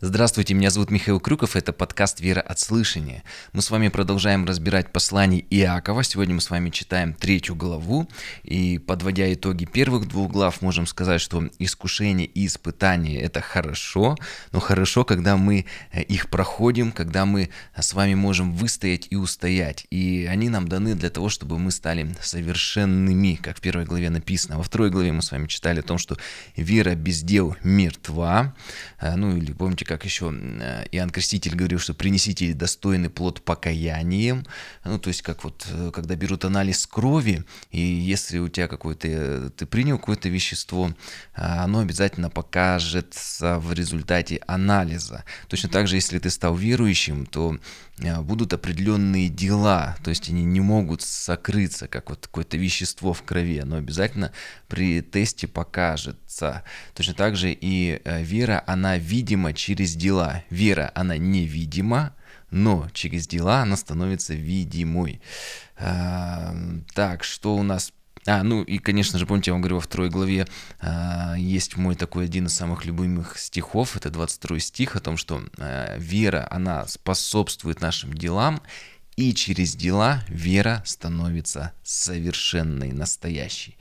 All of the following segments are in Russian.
Здравствуйте, меня зовут Михаил Крюков, это подкаст «Вера от слышания». Мы с вами продолжаем разбирать послание Иакова. Сегодня мы с вами читаем третью главу, и подводя итоги первых двух глав, можем сказать, что искушение и испытание – это хорошо, но хорошо, когда мы э, их проходим, когда мы с вами можем выстоять и устоять. И они нам даны для того, чтобы мы стали совершенными, как в первой главе написано. Во второй главе мы с вами читали о том, что вера без дел мертва. Э, ну или помните, как еще э, Иоанн Креститель говорил, что принесите достойный плод покаянием, ну, то есть как вот, э, когда берут анализ крови, и если у тебя какое-то, э, ты принял какое-то вещество, оно обязательно покажется в результате анализа. Точно так же, если ты стал верующим, то будут определенные дела, то есть они не могут сокрыться, как вот какое-то вещество в крови, оно обязательно при тесте покажется. Точно так же и вера, она видима через через дела. Вера, она невидима, но через дела она становится видимой. А, так, что у нас а, ну и, конечно же, помните, я вам говорю, во второй главе а, есть мой такой один из самых любимых стихов, это 22 стих, о том, что а, вера, она способствует нашим делам, и через дела вера становится совершенной, настоящей.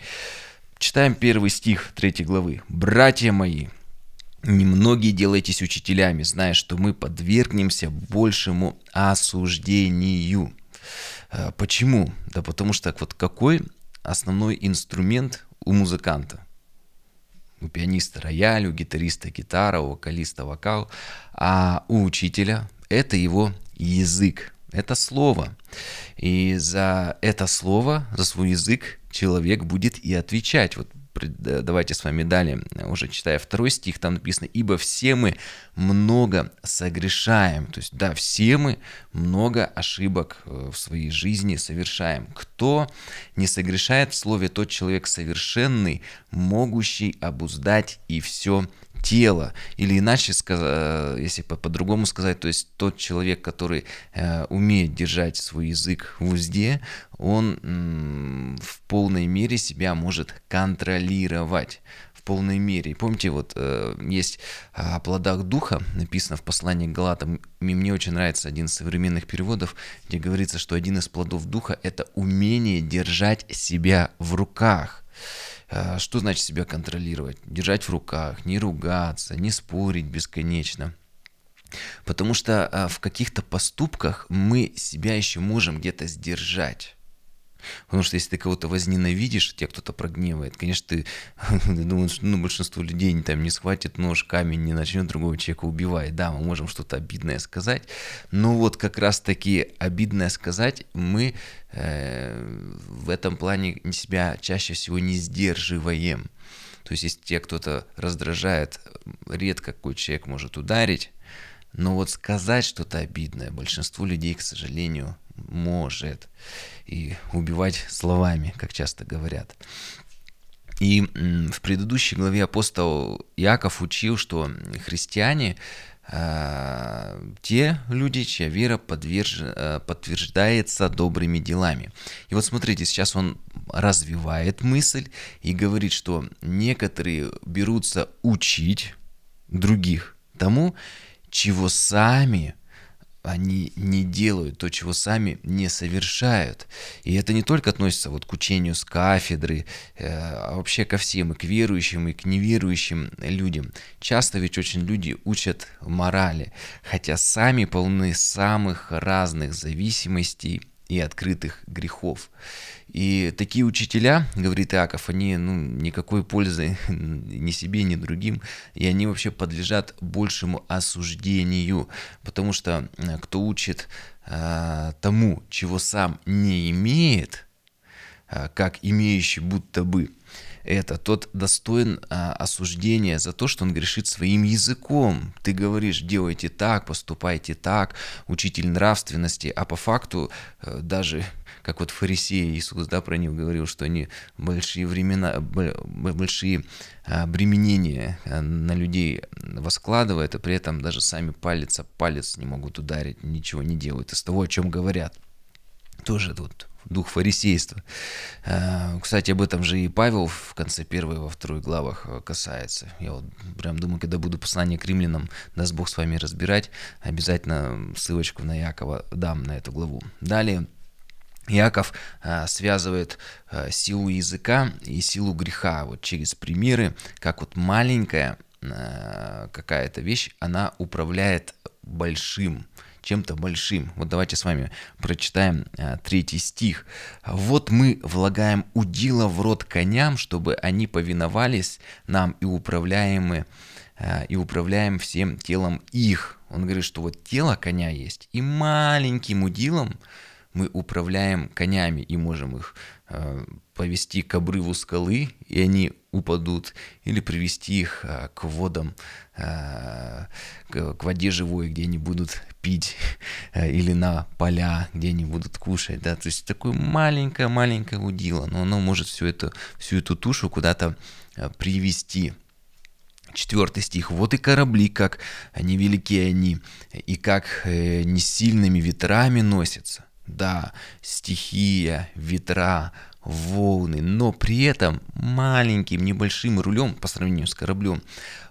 Читаем первый стих третьей главы. «Братья мои, Немногие делайтесь учителями, зная, что мы подвергнемся большему осуждению. Э, почему? Да потому что вот какой основной инструмент у музыканта? У пианиста рояль, у гитариста гитара, у вокалиста вокал, а у учителя это его язык, это слово. И за это слово, за свой язык человек будет и отвечать. Вот давайте с вами далее, уже читая второй стих, там написано, «Ибо все мы много согрешаем». То есть, да, все мы много ошибок э, в своей жизни совершаем. Кто не согрешает в слове, тот человек совершенный, могущий обуздать и все тело. Или иначе, э, если по-другому сказать, то есть тот человек, который э, умеет держать свой язык в узде, он в полной мере себя может контролировать в полной мере. помните, вот э, есть о плодах духа, написано в послании к Галатам, и мне очень нравится один из современных переводов, где говорится, что один из плодов духа – это умение держать себя в руках. Э, что значит себя контролировать? Держать в руках, не ругаться, не спорить бесконечно. Потому что э, в каких-то поступках мы себя еще можем где-то сдержать. Потому что если ты кого-то возненавидишь, тебя кто-то прогневает, конечно, ты думаешь, ну, большинство людей там не схватит нож, камень, не начнет другого человека убивать. Да, мы можем что-то обидное сказать, но вот как раз-таки обидное сказать мы э, в этом плане себя чаще всего не сдерживаем. То есть, если тебя кто-то раздражает, редко какой человек может ударить, но вот сказать что-то обидное большинству людей, к сожалению, может. И убивать словами, как часто говорят. И в предыдущей главе апостол Яков учил, что христиане э, те люди, чья вера подверж... Э, подтверждается добрыми делами. И вот смотрите, сейчас он развивает мысль и говорит, что некоторые берутся учить других тому, чего сами они не делают то, чего сами не совершают. И это не только относится вот к учению с кафедры, э, а вообще ко всем, и к верующим, и к неверующим людям. Часто ведь очень люди учат морали, хотя сами полны самых разных зависимостей и открытых грехов. И такие учителя, говорит Иаков, они ну, никакой пользы ни себе, ни другим, и они вообще подлежат большему осуждению, потому что э, кто учит а, тому, чего сам не имеет, как имеющий будто бы, это, тот достоин а, осуждения за то, что он грешит своим языком. Ты говоришь, делайте так, поступайте так, учитель нравственности, а по факту а, даже как вот фарисеи Иисус, да, про них говорил, что они большие времена, большие а, обременения а, на людей воскладывают, и при этом даже сами палец о палец не могут ударить, ничего не делают из того, о чем говорят. Тоже тут дух фарисейства. Э, кстати, об этом же и Павел в конце первой во второй главах э, касается. Я вот прям думаю, когда буду послание к римлянам, даст Бог с вами разбирать, обязательно ссылочку на Якова дам на эту главу. Далее, Иаков а, связывает силу языка и силу греха вот через примеры, как вот маленькая какая-то вещь, она управляет большим чем-то большим. Вот давайте с вами прочитаем а, третий стих. «Вот мы влагаем удила в рот коням, чтобы они повиновались нам и управляемы а, и управляем всем телом их». Он говорит, что вот тело коня есть, и маленьким удилом мы управляем конями и можем их э, повести к обрыву скалы, и они упадут, или привести их э, к водам, э, к, к воде живой, где они будут пить, э, или на поля, где они будут кушать, да, то есть такое маленькое-маленькое удило, но оно может всю эту, всю эту тушу куда-то э, привести. Четвертый стих. «Вот и корабли, как невелики они, и как э, не сильными ветрами носятся, да, стихия, ветра, волны, но при этом маленьким небольшим рулем по сравнению с кораблем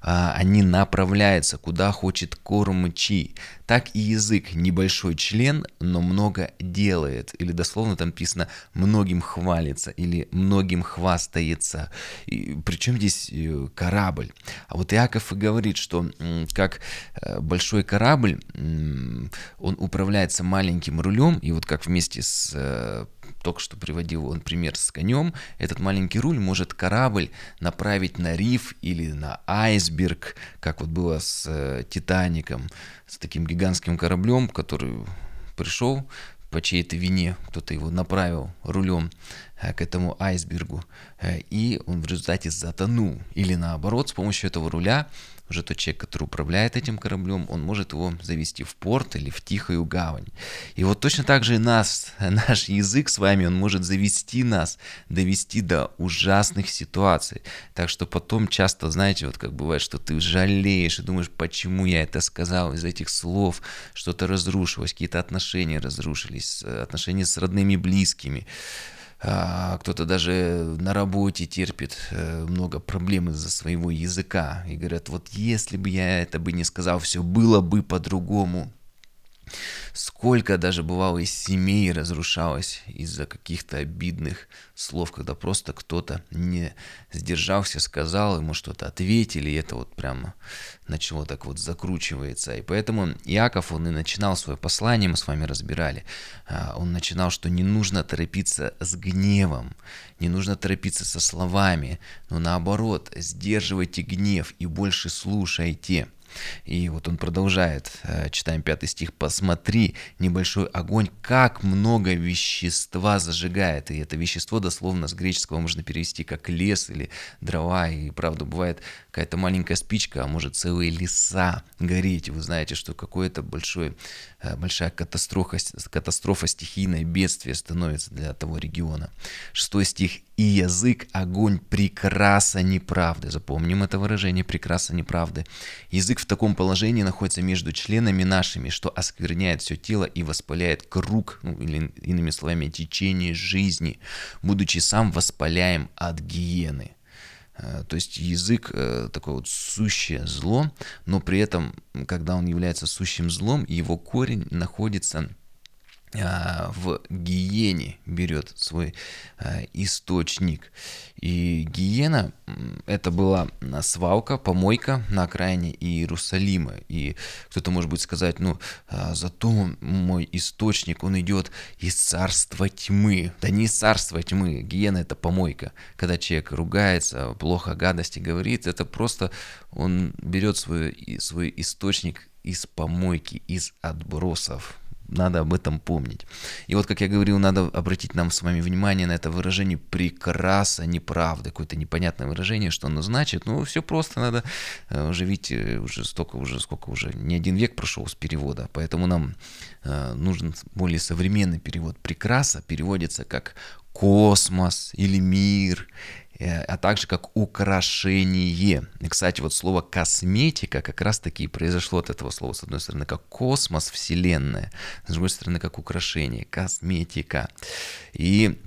а, они направляются куда хочет кормчи. Так и язык небольшой член, но много делает. Или дословно там написано многим хвалится или многим хвастается. И, причем здесь э, корабль. А вот Иаков и говорит, что как э, большой корабль, он управляется маленьким рулем, и вот как вместе с э, только что приводил он пример с конем, этот маленький руль может корабль направить на риф или на айсберг, как вот было с э, Титаником, с таким гигантским кораблем, который пришел по чьей-то вине, кто-то его направил рулем э, к этому айсбергу, э, и он в результате затонул. Или наоборот, с помощью этого руля уже тот человек, который управляет этим кораблем, он может его завести в порт или в тихую гавань. И вот точно так же и нас, наш язык с вами, он может завести нас, довести до ужасных ситуаций. Так что потом часто, знаете, вот как бывает, что ты жалеешь и думаешь, почему я это сказал, из этих слов что-то разрушилось, какие-то отношения разрушились, отношения с родными близкими. А, кто-то даже на работе терпит э, много проблем из-за своего языка и говорят, вот если бы я это бы не сказал, все было бы по-другому. Сколько даже бывало из семей разрушалось из-за каких-то обидных слов, когда просто кто-то не сдержался, сказал, ему что-то ответили, и это вот прямо начало так вот закручивается. И поэтому Иаков, он и начинал свое послание, мы с вами разбирали, а, он начинал, что не нужно торопиться с гневом, не нужно торопиться со словами, но наоборот, сдерживайте гнев и больше слушайте. И вот он продолжает, э, читаем пятый стих, «Посмотри, небольшой огонь, как много вещества зажигает». И это вещество дословно с греческого можно перевести как лес или дрова. И правда, бывает какая-то маленькая спичка, а может целые леса гореть. Вы знаете, что какое-то большое, э, большая катастрофа, катастрофа, стихийное бедствие становится для того региона. Шестой стих и язык – огонь прекраса неправды. Запомним это выражение прекраса неправды. Язык в таком положении находится между членами нашими, что оскверняет все тело и воспаляет круг, ну, или иными словами, течение жизни, будучи сам воспаляем от гиены. Э, то есть язык э, такое вот сущее зло, но при этом, когда он является сущим злом, его корень находится в гиене берет свой а, источник. И гиена – это была свалка, помойка на окраине Иерусалима. И кто-то может быть сказать, ну, а, зато мой источник, он идет из царства тьмы. Да не из царства тьмы, гиена – это помойка. Когда человек ругается, плохо гадости говорит, это просто он берет свой, свой источник из помойки, из отбросов надо об этом помнить. И вот, как я говорил, надо обратить нам с вами внимание на это выражение «прекраса неправды», какое-то непонятное выражение, что оно значит. Ну, все просто, надо э, уже, видите, уже столько, уже сколько уже, не один век прошел с перевода, поэтому нам э, нужен более современный перевод. «Прекраса» переводится как космос или мир э, а также как украшение. И, кстати, вот слово косметика как раз-таки и произошло от этого слова. С одной стороны, как космос, вселенная, с другой стороны, как украшение, косметика. И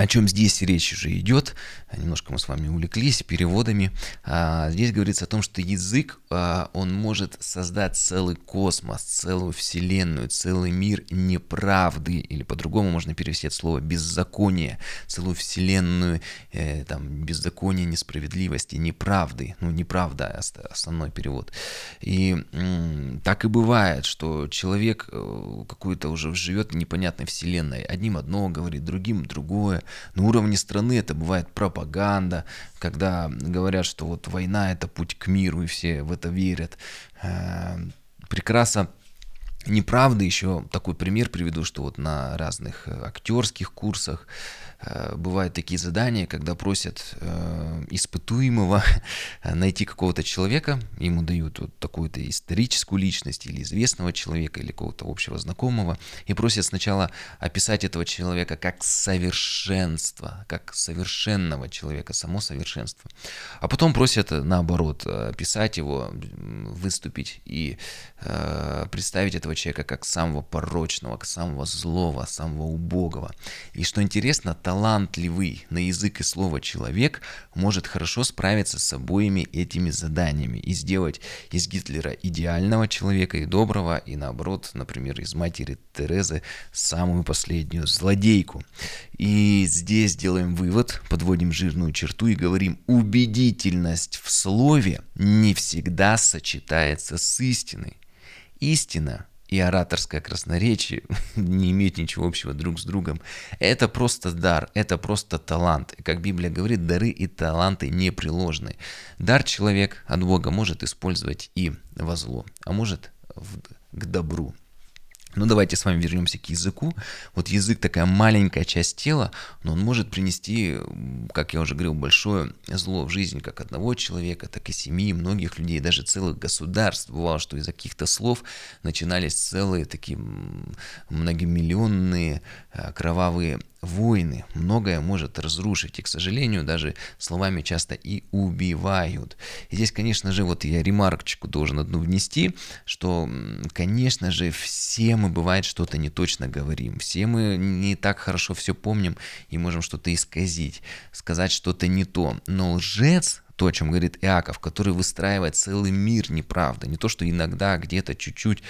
о чем здесь речь уже идет, немножко мы с вами увлеклись переводами. А, здесь говорится о том, что язык, а, он может создать целый космос, целую вселенную, целый мир неправды, или по-другому можно перевести это слово беззаконие, целую вселенную э, там, беззакония, несправедливости, неправды, ну неправда основной перевод. И так и бывает, что человек э, какой-то уже живет в непонятной вселенной, одним одно говорит, другим другое, на уровне страны это бывает пропаганда, когда говорят, что вот война это путь к миру, и все в это верят. Э, прекрасно неправда еще такой пример приведу, что вот на разных э, актерских курсах бывают такие задания, когда просят э, испытуемого найти какого-то человека, ему дают вот такую-то историческую личность или известного человека, или какого-то общего знакомого, и просят сначала описать этого человека как совершенство, как совершенного человека, само совершенство. А потом просят, наоборот, описать его, выступить и э, представить этого человека как самого порочного, как самого злого, самого убогого. И что интересно, талантливый на язык и слово человек может хорошо справиться с обоими этими заданиями и сделать из Гитлера идеального человека и доброго, и наоборот, например, из матери Терезы самую последнюю злодейку. И здесь делаем вывод, подводим жирную черту и говорим, убедительность в слове не всегда сочетается с истиной. Истина и ораторское красноречие не имеют ничего общего друг с другом. Это просто дар, это просто талант. Как Библия говорит, дары и таланты непреложны. Дар человек от Бога может использовать и во зло, а может в, к добру. Ну давайте с вами вернемся к языку. Вот язык такая маленькая часть тела, но он может принести, как я уже говорил, большое зло в жизнь как одного человека, так и семьи, многих людей, даже целых государств. Бывало, что из-за каких-то слов начинались целые такие многомиллионные а, кровавые войны, многое может разрушить, и, к сожалению, даже словами часто и убивают. И здесь, конечно же, вот я ремарочку должен одну внести, что, конечно же, все мы, бывает, что-то не точно говорим, все мы не так хорошо все помним и можем что-то исказить, сказать что-то не то, но лжец то, о чем говорит Иаков, который выстраивает целый мир неправда. Не то, что иногда где-то чуть-чуть,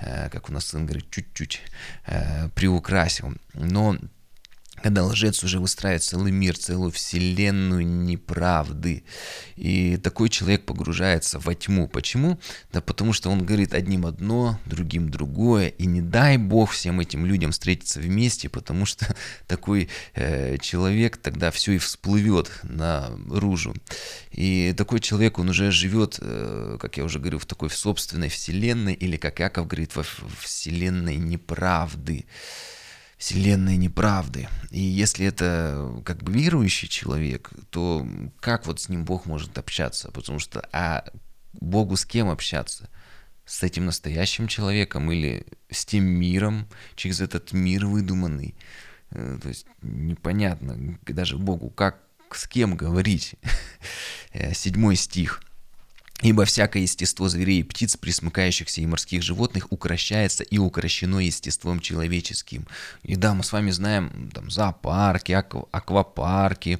э, как у нас сын говорит, чуть-чуть э, приукрасил, но когда лжец уже выстраивает целый мир, целую вселенную неправды. И такой человек погружается во тьму. Почему? Да потому что он говорит одним одно, другим другое. И не дай бог всем этим людям встретиться вместе, потому что такой э, человек тогда все и всплывет наружу. И такой человек, он уже живет, э, как я уже говорю, в такой в собственной вселенной, или, как Яков говорит, во вселенной неправды вселенной неправды. И если это как бы верующий человек, то как вот с ним Бог может общаться? Потому что, а Богу с кем общаться? С этим настоящим человеком или с тем миром, через этот мир выдуманный? Э, то есть непонятно даже Богу, как с кем говорить. Э, седьмой стих – Ибо всякое естество зверей и птиц, присмыкающихся и морских животных, укращается и укращено естеством человеческим. И да, мы с вами знаем там, зоопарки, аквапарки,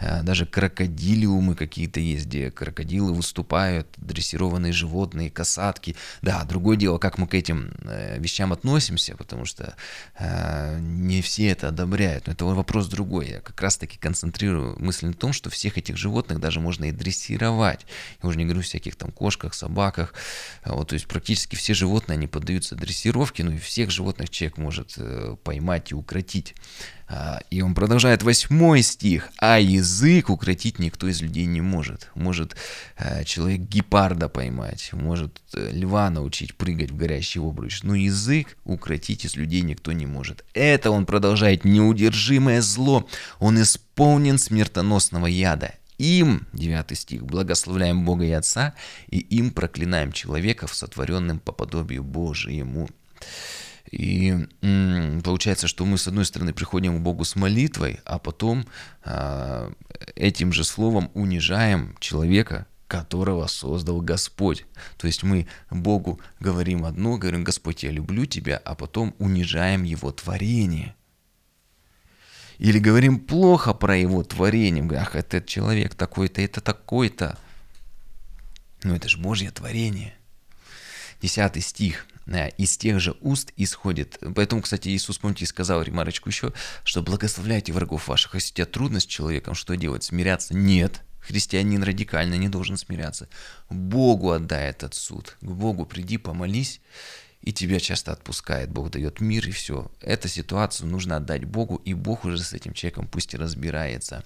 Э, даже крокодилиумы какие-то есть, где крокодилы выступают, дрессированные животные, касатки. Да, другое дело, как мы к этим э, вещам относимся, потому что э, не все это одобряют. Но это вопрос другой. Я как раз-таки концентрирую мысль на том, что всех этих животных даже можно и дрессировать. Я уже не говорю о всяких там кошках, собаках. Вот, то есть практически все животные, они поддаются дрессировке, ну и всех животных человек может поймать и укротить. А, и он продолжает восьмой стих. «А язык укротить никто из людей не может. Может э, человек гепарда поймать, может э, льва научить прыгать в горящий обруч, но язык укротить из людей никто не может. Это он продолжает неудержимое зло. Он исполнен смертоносного яда. Им, 9 стих, благословляем Бога и Отца, и им проклинаем человеков, сотворенным по подобию Божьему. И получается, что мы, с одной стороны, приходим к Богу с молитвой, а потом а, этим же словом унижаем человека, которого создал Господь. То есть мы Богу говорим одно, говорим, Господь, я люблю тебя, а потом унижаем Его творение. Или говорим плохо про Его творение, ах, этот человек такой-то, это такой-то. Но это же Божье творение. Десятый стих. Э, из тех же уст исходит. Поэтому, кстати, Иисус, помните, сказал ремарочку еще, что благословляйте врагов ваших. Если у тебя трудно с человеком, что делать? Смиряться? Нет. Христианин радикально не должен смиряться. Богу отдай этот суд. К Богу приди, помолись, и тебя часто отпускает. Бог дает мир, и все. Эту ситуацию нужно отдать Богу, и Бог уже с этим человеком пусть и разбирается.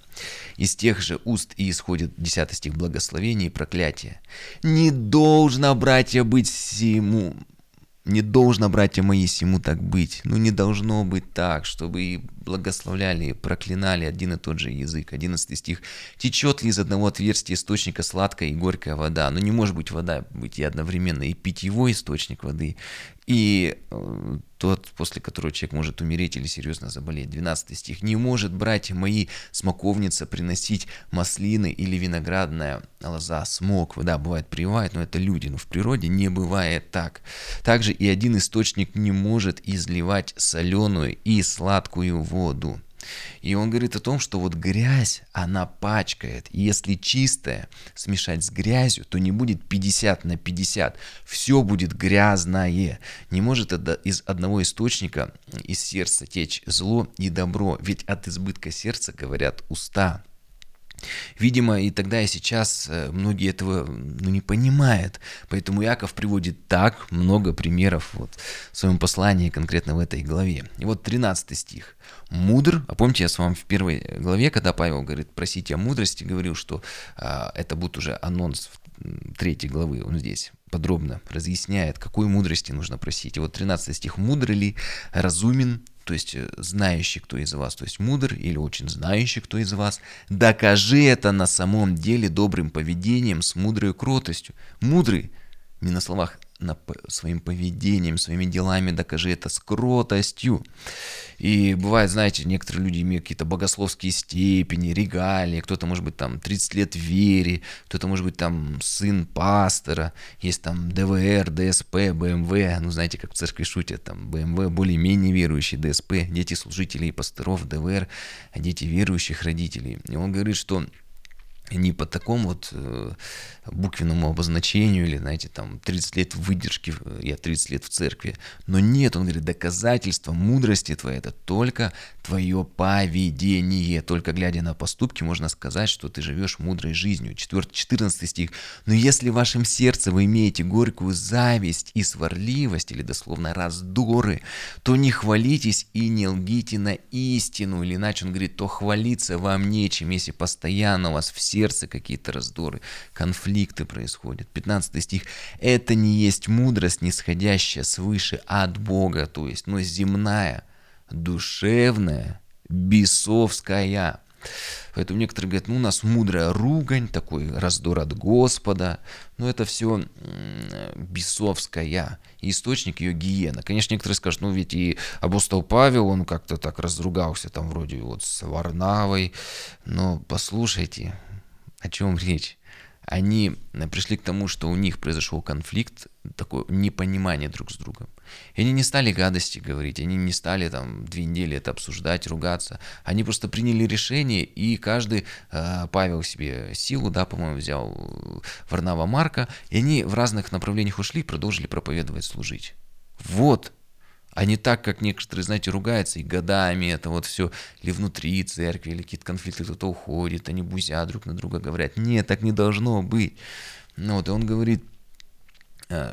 Из тех же уст и исходит 10 стих благословения и проклятия. «Не должно, братья, быть всему не должно, братья мои, сему так быть. Ну не должно быть так, чтобы и благословляли, и проклинали один и тот же язык. 11 стих. Течет ли из одного отверстия источника сладкая и горькая вода? Ну, не может быть вода быть и одновременно и питьевой источник воды, и э, тот, после которого человек может умереть или серьезно заболеть. 12 стих. «Не может, братья мои, смоковница приносить маслины или виноградная лоза, смок». Да, бывает прививает, но это люди, но в природе не бывает так. Также и один источник не может изливать соленую и сладкую воду. И он говорит о том, что вот грязь, она пачкает. И если чистая смешать с грязью, то не будет 50 на 50. Все будет грязное. Не может из одного источника, из сердца течь зло и добро. Ведь от избытка сердца говорят уста. Видимо, и тогда, и сейчас э, многие этого ну, не понимают. Поэтому Яков приводит так много примеров вот, в своем послании, конкретно в этой главе. И вот 13 стих. «Мудр», а помните, я с вами в первой главе, когда Павел говорит «просите о мудрости», говорил, что а, это будет уже анонс третьей главы, он здесь подробно разъясняет, какой мудрости нужно просить. И вот 13 стих «Мудрый ли, разумен, то есть э, знающий, кто из вас, то есть мудр или очень знающий, кто из вас, докажи это на самом деле добрым поведением с мудрой кротостью. Мудрый, не на словах, своим поведением, своими делами докажи это с кротостью. И бывает, знаете, некоторые люди имеют какие-то богословские степени, регалии, кто-то может быть там 30 лет вере, кто-то может быть там сын пастора, есть там ДВР, ДСП, БМВ, ну знаете, как в церкви шутят, там БМВ более-менее верующие, ДСП, дети служителей пасторов, ДВР, дети верующих родителей. И он говорит, что не по такому вот э, буквенному обозначению или, знаете, там 30 лет выдержки, э, я 30 лет в церкви. Но нет, он говорит, доказательство мудрости твоей это только твое поведение. Только глядя на поступки можно сказать, что ты живешь мудрой жизнью. 4, 14 стих. Но если в вашем сердце вы имеете горькую зависть и сварливость, или дословно раздоры, то не хвалитесь и не лгите на истину. Или иначе он говорит, то хвалиться вам нечем, если постоянно у вас все сердце какие-то раздоры, конфликты происходят. 15 стих. Это не есть мудрость, нисходящая свыше от Бога, то есть, но земная, душевная, бесовская. Поэтому некоторые говорят, ну у нас мудрая ругань, такой раздор от Господа. Но это все бесовская. Источник ее гиена. Конечно, некоторые скажут, ну ведь и апостол Павел, он как-то так разругался там вроде вот с Варнавой. Но послушайте, о чем речь? Они э, пришли к тому, что у них произошел конфликт, такое непонимание друг с другом. И они не стали гадости говорить, они не стали там две недели это обсуждать, ругаться. Они просто приняли решение, и каждый, э, Павел себе силу, да, по-моему, взял э, Варнава Марка, и они в разных направлениях ушли продолжили проповедовать, служить. Вот а не так, как некоторые, знаете, ругаются и годами это вот все, или внутри церкви, или какие-то конфликты, кто-то уходит, они бузя друг на друга говорят. Нет, так не должно быть. Ну, вот, и он говорит,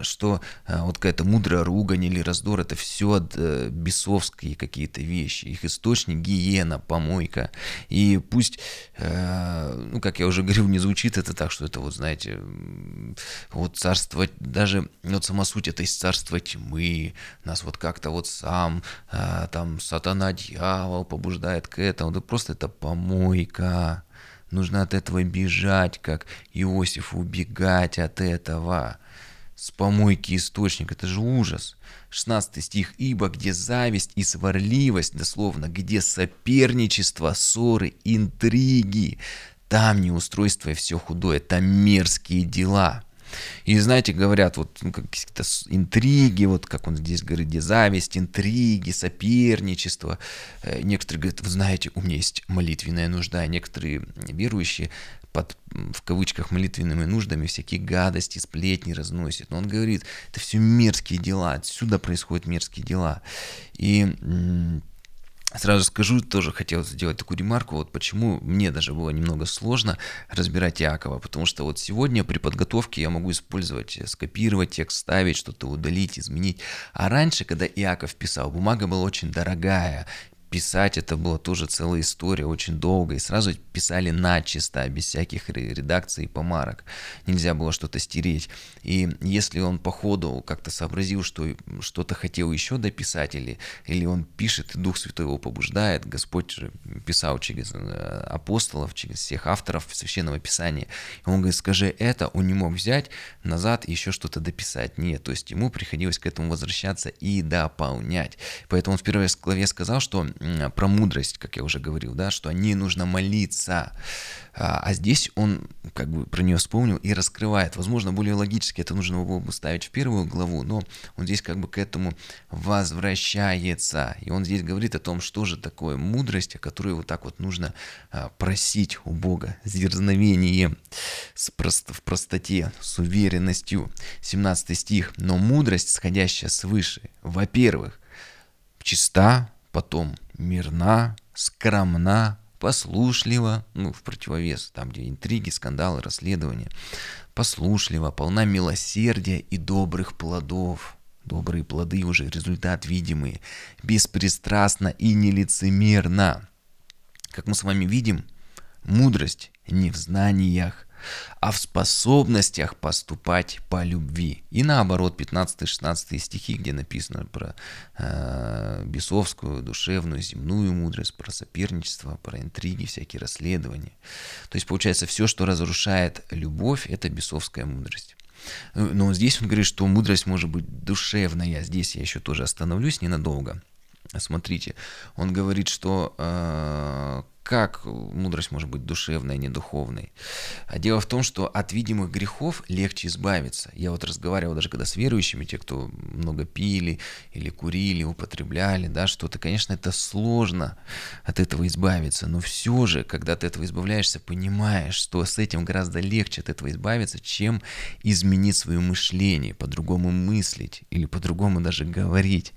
что э, вот какая-то мудрая ругань или раздор, это все э, бесовские какие-то вещи. Их источник гиена, помойка. И пусть, ну, как я уже говорил, не звучит это так, что это вот, знаете, вот царство, даже вот сама суть это из царства тьмы, нас вот как-то вот сам, там, сатана, дьявол побуждает к этому, да просто это помойка. Нужно от этого бежать, как Иосиф, убегать от этого с помойки источник, это же ужас. 16 стих, ибо где зависть и сварливость, дословно, где соперничество, ссоры, интриги, там неустройство и все худое, там мерзкие дела. И знаете, говорят, вот ну, какие-то интриги, вот как он здесь говорит, где зависть, интриги, соперничество. Э, некоторые говорят, вы знаете, у меня есть молитвенная нужда. Некоторые верующие под, в кавычках, молитвенными нуждами всякие гадости, сплетни разносят. Но он говорит, это все мерзкие дела, отсюда происходят мерзкие дела. И Сразу скажу, тоже хотел сделать такую ремарку, вот почему мне даже было немного сложно разбирать Иакова, потому что вот сегодня при подготовке я могу использовать, э, скопировать текст, ставить, что-то удалить, изменить. А раньше, когда Иаков писал, бумага была очень дорогая, писать это была тоже целая история, очень долго, и сразу писали начисто, без всяких редакций и помарок. Нельзя было что-то стереть. И если он по ходу как-то сообразил, что что-то хотел еще дописать, или, или он пишет, и Дух Святой его побуждает, Господь же писал через э, апостолов, через всех авторов Священного Писания, и он говорит, скажи это, он не мог взять назад еще что-то дописать. Нет, то есть ему приходилось к этому возвращаться и дополнять. Поэтому он в первой главе сказал, что про мудрость, как я уже говорил, да, что о ней нужно молиться. А, а здесь он как бы про нее вспомнил и раскрывает. Возможно, более логически это нужно было бы ставить в первую главу, но он здесь как бы к этому возвращается. И он здесь говорит о том, что же такое мудрость, о которой вот так вот нужно а, просить у Бога с дерзновением, с прост, в простоте, с уверенностью. 17 стих. «Но мудрость, сходящая свыше, во-первых, чиста, потом мирна, скромна, послушлива, ну, в противовес, там, где интриги, скандалы, расследования, послушлива, полна милосердия и добрых плодов. Добрые плоды уже результат видимый, беспристрастно и нелицемерно. Как мы с вами видим, мудрость не в знаниях, а в способностях поступать по любви. И наоборот, 15-16 стихи, где написано про э, бесовскую, душевную, земную мудрость, про соперничество, про интриги, всякие расследования. То есть, получается, все, что разрушает любовь, это бесовская мудрость. Но здесь он говорит, что мудрость может быть душевная. Здесь я еще тоже остановлюсь ненадолго. Смотрите, он говорит, что э, как мудрость может быть душевной, а не духовной? А дело в том, что от видимых грехов легче избавиться. Я вот разговаривал даже когда с верующими, те, кто много пили или курили, употребляли, да, что-то, конечно, это сложно от этого избавиться, но все же, когда ты этого избавляешься, понимаешь, что с этим гораздо легче от этого избавиться, чем изменить свое мышление, по-другому мыслить или по-другому даже говорить.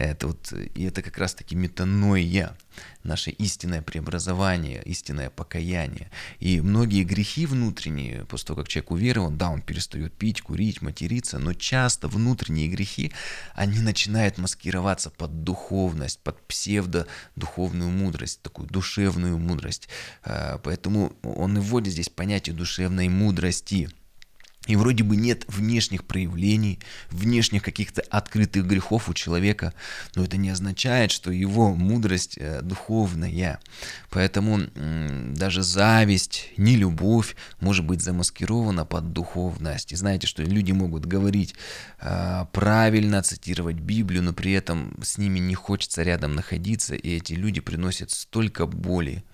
Это вот, и это как раз-таки метаноия, наше истинное преобразование, истинное покаяние. И многие грехи внутренние, после того, как человек уверован, да, он перестает пить, курить, материться, но часто внутренние грехи, они начинают маскироваться под духовность, под псевдо-духовную мудрость, такую душевную мудрость. А, поэтому он и вводит здесь понятие душевной мудрости – и вроде бы нет внешних проявлений, внешних каких-то открытых грехов у человека, но это не означает, что его мудрость э, духовная. Поэтому даже зависть, не любовь может быть замаскирована под духовность. И знаете, что люди могут говорить э, правильно, цитировать Библию, но при этом с ними не хочется рядом находиться, и эти люди приносят столько боли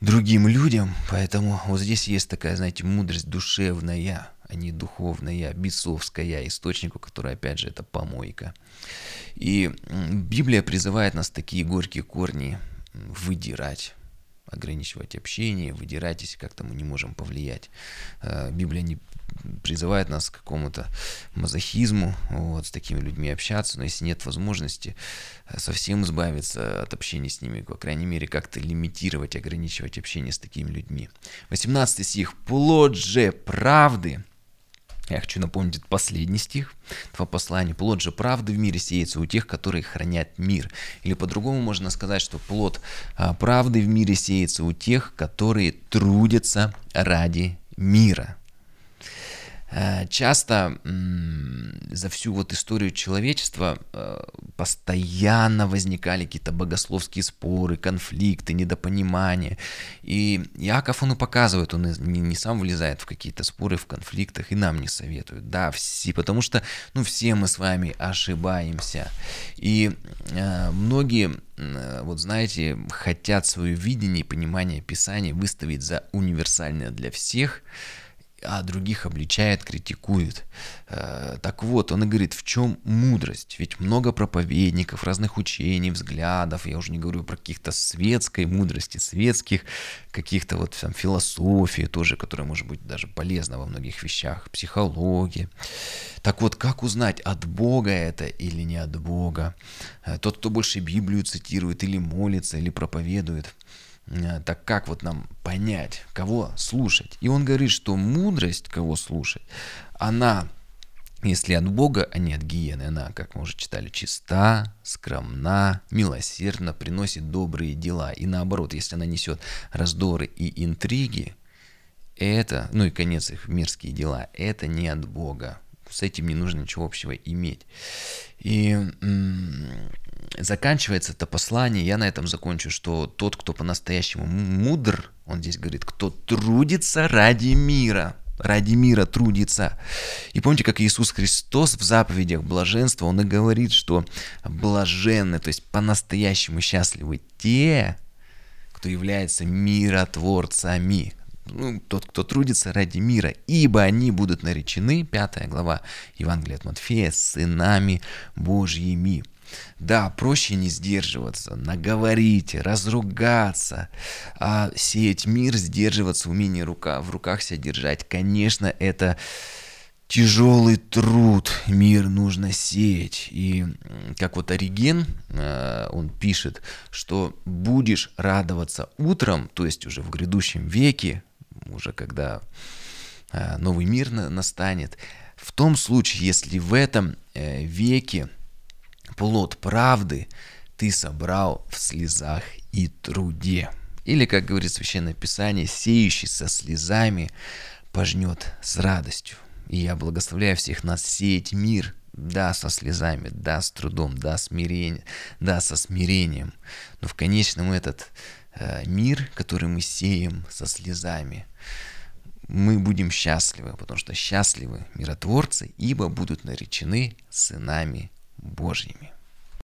другим людям. Поэтому вот здесь есть такая, знаете, мудрость душевная, а не духовная, бесовская, источнику, который, опять же, это помойка. И Библия призывает нас такие горькие корни выдирать ограничивать общение, выдирать, если как-то мы не можем повлиять. Э, Библия не призывает нас к какому-то мазохизму, вот, с такими людьми общаться, но если нет возможности э, совсем избавиться от общения с ними, по крайней мере, как-то лимитировать, ограничивать общение с такими людьми. 18 стих. «Плод же правды». Я хочу напомнить последний стих этого послания. «Плод же правды в мире сеется у тех, которые хранят мир». Или по-другому можно сказать, что плод а, правды в мире сеется у тех, которые трудятся ради мира. Э, часто за всю вот историю человечества э, постоянно возникали какие-то богословские споры, конфликты, недопонимания. И Яков, он и показывает, он не, сам влезает в какие-то споры, в конфликтах, и нам не советует. Да, все, потому что, ну, все мы с вами ошибаемся. И э, многие, вот знаете, хотят свое видение и понимание Писания выставить за универсальное для всех, а других обличает, критикует. Э, так вот, он и говорит, в чем мудрость? Ведь много проповедников, разных учений, взглядов, я уже не говорю про каких-то светской мудрости, светских каких-то вот там философии тоже, которая может быть даже полезна во многих вещах, психология. Так вот, как узнать, от Бога это или не от Бога? Э, тот, кто больше Библию цитирует или молится, или проповедует – так как вот нам понять, кого слушать? И он говорит, что мудрость, кого слушать, она, если от Бога, а не от гиены, она, как мы уже читали, чиста, скромна, милосердна, приносит добрые дела. И наоборот, если она несет раздоры и интриги, это, ну и конец их, мирские дела, это не от Бога. С этим не нужно ничего общего иметь. И заканчивается это послание, я на этом закончу, что тот, кто по-настоящему мудр, он здесь говорит, кто трудится ради мира, ради мира трудится. И помните, как Иисус Христос в заповедях блаженства, он и говорит, что блаженны, то есть по-настоящему счастливы те, кто является миротворцами, ну, тот, кто трудится ради мира, ибо они будут наречены, пятая глава Евангелия от Матфея, сынами Божьими. Да, проще не сдерживаться, наговорить, разругаться, а сеять мир, сдерживаться, умение рука, в руках себя держать. Конечно, это тяжелый труд, мир нужно сеять. И как вот Ориген, э, он пишет, что будешь радоваться утром, то есть уже в грядущем веке, уже когда э, новый мир настанет, в том случае, если в этом э, веке плод правды ты собрал в слезах и труде. Или, как говорит Священное Писание, сеющий со слезами пожнет с радостью. И я благословляю всех нас сеять мир, да, со слезами, да, с трудом, да, смирение, да, со смирением. Но в конечном этот мир, который мы сеем со слезами, мы будем счастливы, потому что счастливы миротворцы, ибо будут наречены сынами Божьими.